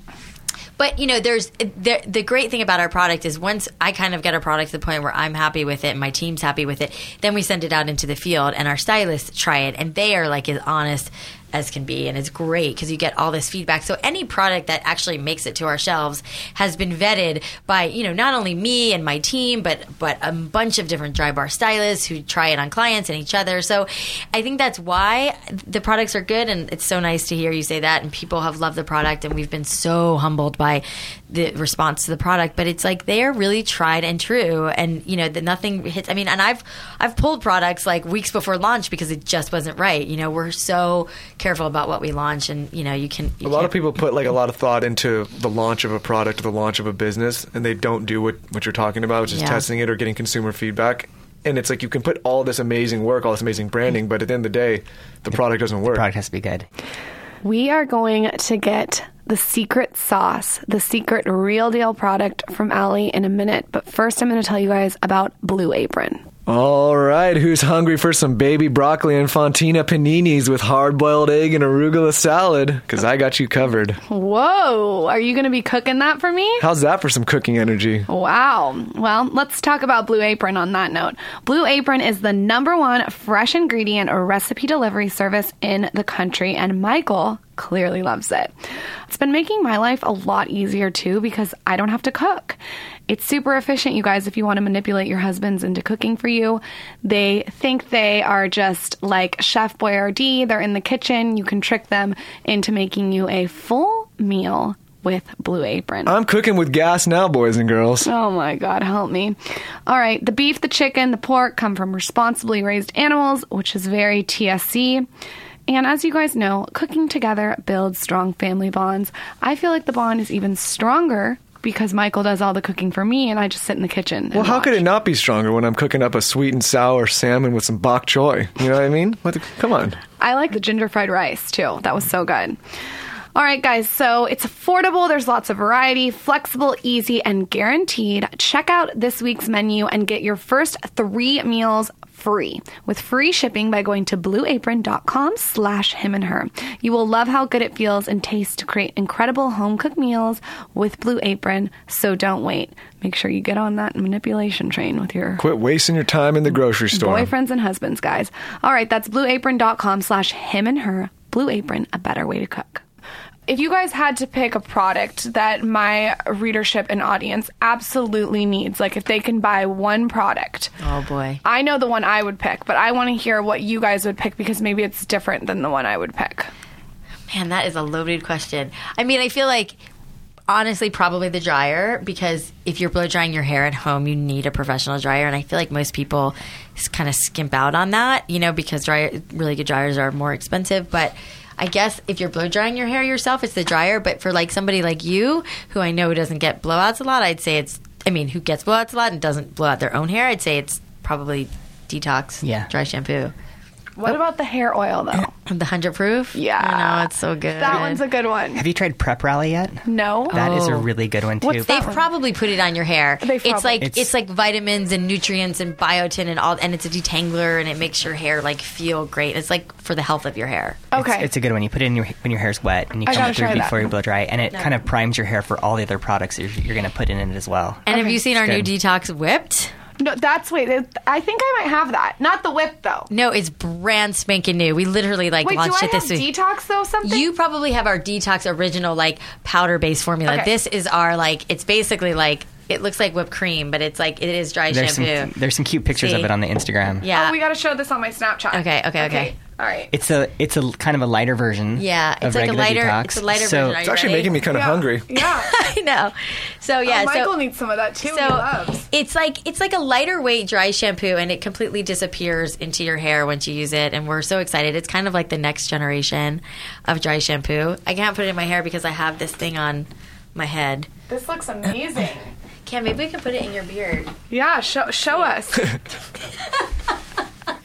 But you know, there's the, the great thing about our product is once I kind of get a product to the point where I'm happy with it, and my team's happy with it, then we send it out into the field, and our stylists try it, and they are like as honest as can be, and it's great because you get all this feedback. So any product that actually makes it to our shelves has been vetted by you know not only me and my team, but but a bunch of different Drybar stylists who try it on clients and each other. So I think that's why the products are good, and it's so nice to hear you say that. And people have loved the product, and we've been so humbled by the response to the product. But it's like they are really tried and true, and you know that nothing hits. I mean, and I've I've pulled products like weeks before launch because it just wasn't right. You know, we're so careful about what we launch, and you know, you can. You a lot of people put like a lot of thought into the launch of a product or the launch of a business, and they don't do what, what you're talking about, which is Yeah. testing it or getting consumer feedback. And it's like you can put all this amazing work, all this amazing branding, but at the end of the day, the product doesn't work. the Product has to be good. We are going to get the secret sauce, the secret real deal product from Alli in a minute. But first, I'm going to tell you guys about Blue Apron. All right, who's hungry for some baby broccoli and fontina paninis with hard-boiled egg and arugula salad? Because I got you covered. Whoa, are you going to be cooking that for me? How's that for some cooking energy? Wow. Well, let's talk about Blue Apron on that note. Blue Apron is the number one fresh ingredient or recipe delivery service in the country, and Michael clearly loves it. It's been making my life a lot easier too because I don't have to cook. It's super efficient, you guys, if you want to manipulate your husbands into cooking for you. They think they are just like Chef Boyardee. They're in the kitchen. You can trick them into making you a full meal with Blue Apron. I'm cooking with gas now, boys and girls. Oh my God, help me. All right, the beef, the chicken, the pork come from responsibly raised animals, which is very TSC. And as you guys know, cooking together builds strong family bonds. I feel like the bond is even stronger because Michael does all the cooking for me and I just sit in the kitchen. Well, how could it not be stronger when I'm cooking up a sweet and sour salmon with some bok choy? You know what I mean? What the, come on. I like the ginger fried rice too. That was so good. All right, guys, so it's affordable. There's lots of variety, flexible, easy, and guaranteed. Check out this week's menu and get your first three meals free with free shipping by going to blueapron.com slash him and her. You will love how good it feels and tastes to create incredible home cooked meals with Blue Apron. So don't wait. Make sure you get on that manipulation train with your Quit wasting your time in the grocery store. boyfriends and husbands, guys. All right, that's blueapron.com slash him and her. Blue Apron, a better way to cook. If you guys had to pick a product that my readership and audience absolutely needs, like if they can buy one product, Oh boy. I know the one I would pick, but I want to hear what you guys would pick because maybe it's different than the one I would pick. Man, that is a loaded question. I mean, I feel like honestly probably the dryer because if you're blow drying your hair at home, you need a professional dryer and I feel like most people kind of skimp out on that, you know, because dryer really good dryers are more expensive, but I guess if you're blow drying your hair yourself, it's the dryer, but for like somebody like you who I know doesn't get blowouts a lot, I'd say it's I mean, who gets blowouts a lot and doesn't blow out their own hair, I'd say it's probably detox Yeah. dry shampoo. What about the hair oil though? [laughs] The 100 proof? Yeah. I know, it's so good. That one's a good one. Have you tried Prep Rally yet? No. That is a Oh. really good one too. What's They've one? probably put it on your hair. They've it's probably- like it's, It's- like vitamins and nutrients and biotin and all, and it's a detangler and it makes your hair like feel great. It's like for the health of your hair. Okay. It's, it's a good one. You put it in your, when your hair's wet and you I come gotta it through try that. before you blow dry, and it kind of primes your hair for all the other products you're, you're going to put in it as well. And have you seen our new detox whipped? No, that's wait. I think I might have that. Not the whip though. No, it's brand spanking new. We literally like Wait, do launched I it have this week. detox though? Something You probably have our detox original like powder based formula. Okay. This is our like it's basically like it looks like whipped cream, but it's like it is dry There's shampoo. some there's some cute pictures See? of it on the Instagram. yeah. Oh, we got to show this on my Snapchat. Okay, okay, okay. All right. It's a it's a kind of a lighter version. Yeah, of it's like a lighter detox. it's a lighter so, version. Are It's actually ready? making me kind of Yeah. hungry. Yeah. [laughs] I know. So oh, yeah, oh, Michael so needs some of that too. so it's like it's like a lighter weight dry shampoo and it completely disappears into your hair once you use it and we're so excited it's kind of like the next generation of dry shampoo i can't put it in my hair because i have this thing on my head This looks amazing. [laughs] Cam, maybe we can put it in your beard yeah, show show us. [laughs]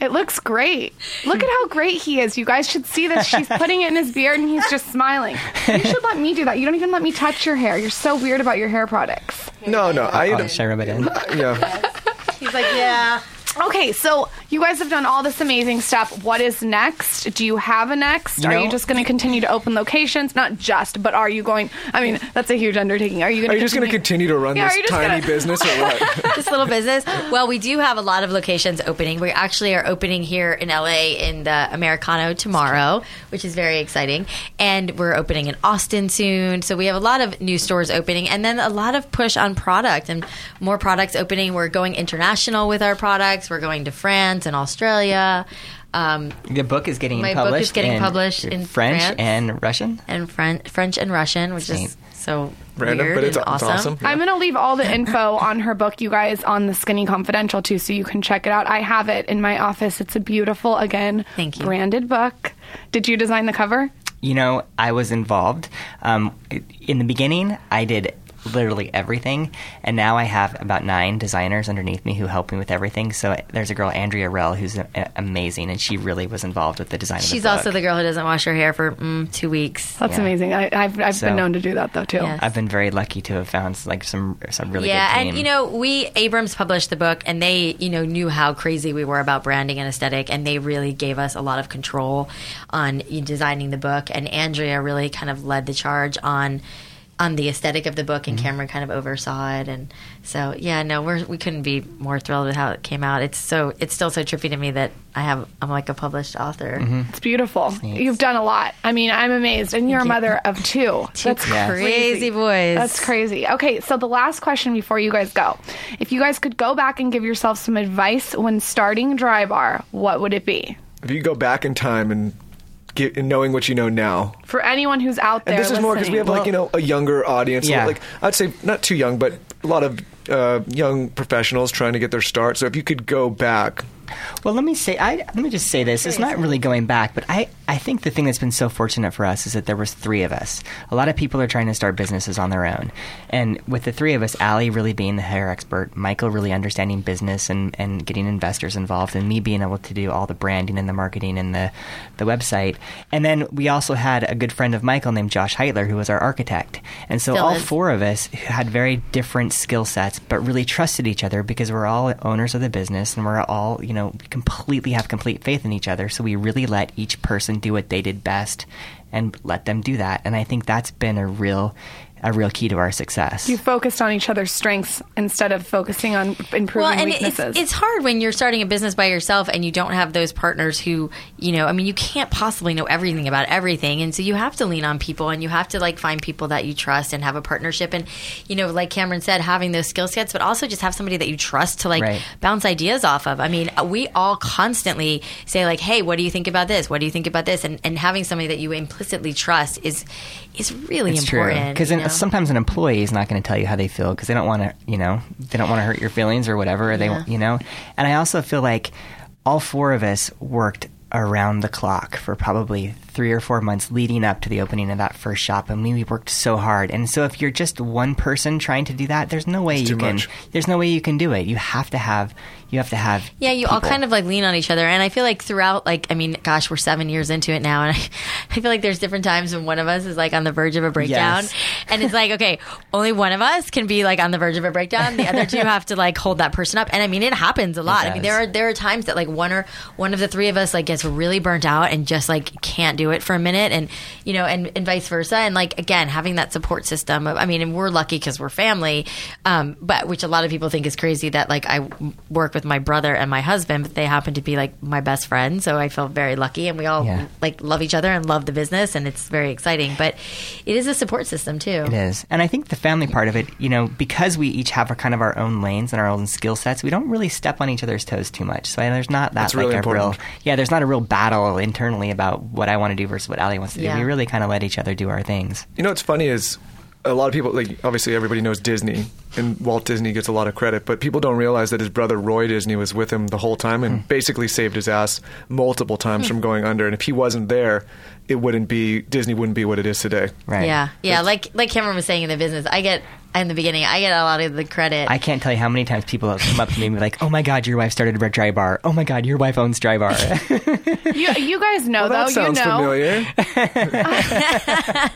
it looks great. Look at how great he is. You guys should see this. She's [laughs] putting it in his beard and he's just smiling. You should let me do that. You don't even let me touch your hair. You're so weird about your hair products. No, no. I Oh, should I rub it in? yeah. he's like yeah Okay, so You guys have done all this amazing stuff. What is next? Do you have a next? You are you just going to continue to open locations? Not just, but are you going? I mean, that's a huge undertaking. Are you going? Are you just going to continue to run Yeah, this tiny gonna- business or what? [laughs] [laughs] this little business. Well, we do have a lot of locations opening. We actually are opening here in LA in the Americana tomorrow, which is very exciting. And we're opening in Austin soon. So we have a lot of new stores opening and then a lot of push on product and more products opening. We're going international with our products. We're going to France and Australia. Um, The book is getting My book is published. getting in published in French France. and Russian. and Fren- French and Russian, which is so Random, weird but it's- and it's awesome. awesome. I'm going to leave all the info [laughs] on her book, you guys, on the Skinny Confidential too, so you can check it out. I have it in my office. It's a beautiful, again, Thank you. branded book. Did you design the cover? You know, I was involved. Um, in the beginning, I did literally everything, and now I have about nine designers underneath me who help me with everything. So there's a girl, Andrea Rell, who's a- a- amazing, and she really was involved with the design of the She's book. also the girl who doesn't wash her hair for mm, two weeks. That's Yeah. amazing. I, I've, I've So- been known to do that though too. Yeah. I've been very lucky to have found like some some really yeah, good team. and you know, we Abrams published the book, and they, you know, knew how crazy we were about branding and aesthetic, and they really gave us a lot of control on you know, designing the book. And Andrea really kind of led the charge on on the aesthetic of the book, Mm-hmm. and Cameron kind of oversaw it. And so, yeah, no, we're we couldn't be more thrilled with how it came out. It's so it's still so trippy to me that I have I'm like a published author. Mm-hmm. It's beautiful. You've done a lot. I mean, I'm amazed. And you're a mother of two. That's Yeah. Crazy boys. That's crazy. Okay, so the last question before you guys go. If you guys could go back and give yourself some advice when starting Drybar, what would it be? if you go back in time and get knowing what you know now, For anyone who's out there and this is more because we have like you know a younger audience. Yeah. Like I'd say not too young, but a lot of uh, young professionals trying to get their start. So if you could go back, Well, let me say, I, let me just say this. It's not really going back, but I, I think the thing that's been so fortunate for us is that there was three of us. A lot of people are trying to start businesses on their own, and with the three of us, Alli really being the hair expert, Michael really understanding business and, and getting investors involved, and me being able to do all the branding and the marketing and the the website. And then we also had a good friend of Michael named Josh Heitler, who was our architect. And so Still all is. four of us had very different skill sets, but really trusted each other because we're all owners of the business and we're all, you know, completely have complete faith in each other. So we really let each person do what they did best and let them do that. And I think that's been a real, a real key to our success. You focused on each other's strengths instead of focusing on improving well, and it's, weaknesses. it's hard when you're starting a business by yourself and you don't have those partners who, you know, I mean, you can't possibly know everything about everything. And so you have to lean on people and you have to like find people that you trust and have a partnership. And, you know, like Cameron said, having those skill sets, but also just have somebody that you trust to like Right. bounce ideas off of. I mean, we all constantly say like, Hey, what do you think about this? What do you think about this? And, and having somebody that you implicitly trust is, is really it's true important. because you know? sometimes an employee is not going to tell you how they feel because they don't want to, you know, they don't want to hurt your feelings or whatever. Or they, Yeah. you know, and I also feel like all four of us worked around the clock for probably three or four months leading up to the opening of that first shop, and we worked so hard. And so, if you're just one person trying to do that, there's no way It's you can. much. There's no way you can do it. You have to have. You have to have. Yeah, you all kind of like lean on each other, and I feel like throughout, like, I mean, gosh, we're seven years into it now, and [laughs] I, I feel like there's different times when one of us is like on the verge of a breakdown, Yes. [laughs] and it's like, okay, only one of us can be like on the verge of a breakdown. The other two [laughs] have to like hold that person up, and I mean, it happens a lot. I mean, there are there are times that like one or one of the three of us like gets really burnt out and just like can't do it for a minute, and you know, and, and vice versa, and like again, having that support system. I mean, and we're lucky because we're family, um, but which a lot of people think is crazy that like I work with my brother and my husband, but they happen to be like my best friends. So I feel very lucky, and we all Yeah. like love each other and love the business, and it's very exciting. But it is a support system too. It is. And I think the family part of it, you know, because we each have our kind of our own lanes and our own skill sets, we don't really step on each other's toes too much. So there's not that That's like really a real important. Yeah, there's not a real battle internally about what I want to do versus what Alli wants to Yeah. do. We really kind of let each other do our things. You know what's funny is a lot of people like obviously everybody knows Disney and Walt Disney gets a lot of credit, but people don't realize that his brother Roy Disney was with him the whole time and Hmm. basically saved his ass multiple times from going under. And if he wasn't there, it wouldn't be Disney wouldn't be what it is today. Right. Yeah, yeah. Like like Cameron was saying in the business, I get in the beginning, I get a lot of the credit. I can't tell you how many times people have come up to me and be like, "Oh my God, your wife started a Drybar. Oh my God, your wife owns Drybar." [laughs] you, you guys know Well, that though. You know familiar.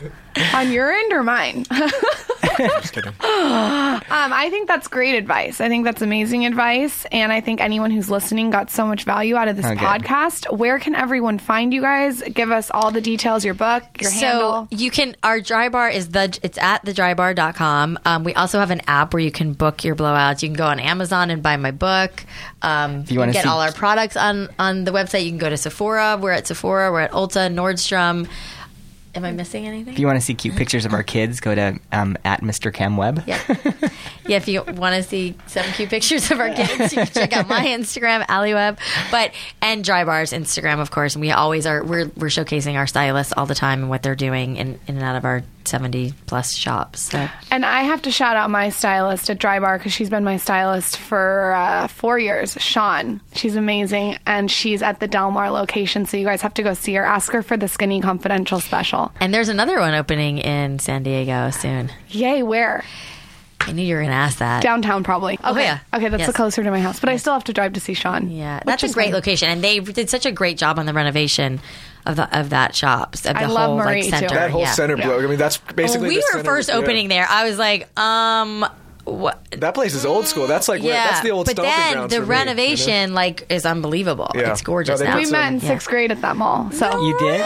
[laughs] [laughs] on your end or mine. Just kidding. Um, I think that's great advice. I think that's amazing advice. And I think anyone who's listening got so much value out of this Oh, good. podcast. Where can everyone find you guys? Give us all the details, your book, your handle. so handle. you can our Drybar is the it's at thedrybar.com um, we also have an app where you can book your blowouts you can go on amazon and buy my book um, you, you wanna get see- all our products on on the website you can go to sephora we're at sephora we're at ulta nordstrom am i missing anything If you want to see cute pictures of our [laughs] kids, go to um, at Mr. Cam Webb. yeah. yeah, if you want to see some cute pictures of our kids, you can check out my [laughs] Instagram, AlliWebb. But and Drybar's Instagram, of course. And we always are we're we're showcasing our stylists all the time and what they're doing in, in and out of our seventy plus shops. So And I have to shout out my stylist at Drybar because she's been my stylist for uh, four years, Sean. She's amazing. And she's at the Del Mar location. So you guys have to go see her. Ask her for the Skinny Confidential special. and there's another one opening in San Diego soon. Yay, where? I knew you were going to ask that. Downtown, probably. Okay. Oh, yeah. Okay, that's Yes. closer to my house. But I still have to drive to see Sean. Yeah, that's a great location, and they did such a great job on the renovation of the of that shop. Of the I love whole Marie, like too. center. That whole yeah. center broke. I mean, that's When basically. we the were center- first yeah. opening there, I was like, um, what? That place is old school. That's like where, that's the old but stomping then grounds the for me, you know? renovation like is unbelievable. Yeah. It's gorgeous No, they now. We met in Yeah. sixth grade at that mall. So You did?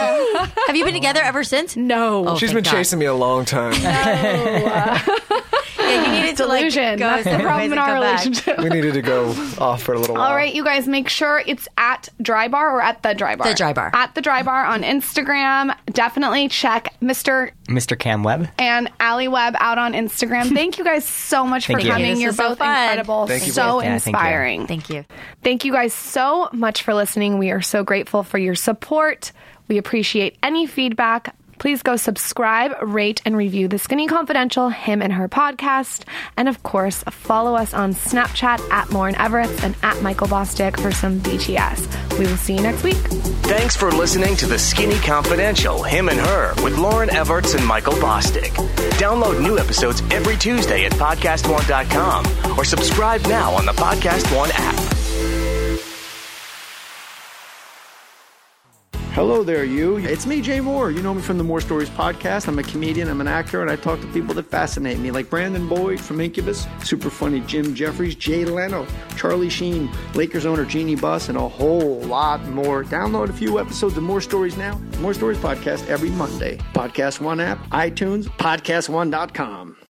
Have you been together ever since? no. Oh, She's thank been God. chasing me a long time. No. [laughs] Yeah, you needed to like Delusion. go That's the problem in our relationship. we needed to go off for a little while. All right, you guys, make sure it's at Drybar or at the Drybar. The Drybar. At the Drybar on Instagram. Definitely check Mr. Mr. Cam Webb. and Alli Webb out on Instagram. [laughs] Thank you guys so much for you. coming. This You're was so both incredible. Thank you so both. Yeah, thank you. inspiring. Thank you. Thank you guys so much for listening. We are so grateful for your support. We appreciate any feedback. Please go subscribe, rate, and review the Skinny Confidential Him and Her podcast. And of course, follow us on Snapchat at Lauryn Evarts and at Michael Bosstick for some BTS. We will see you next week. Thanks for listening to the Skinny Confidential, Him and Her, with Lauryn Evarts and Michael Bosstick. Download new episodes every Tuesday at podcastone.com or subscribe now on the Podcast One app. Hello there, you. It's me, Jay Mohr. You know me from the Mohr Stories podcast. I'm a comedian, I'm an actor, and I talk to people that fascinate me, like Brandon Boyd from Incubus, super funny Jim Jefferies, Jay Leno, Charlie Sheen, Lakers owner Jeanie Buss, and a whole lot more. Download a few episodes of Mohr Stories now. Mohr Stories podcast every Monday. Podcast One app, iTunes, podcast1.com.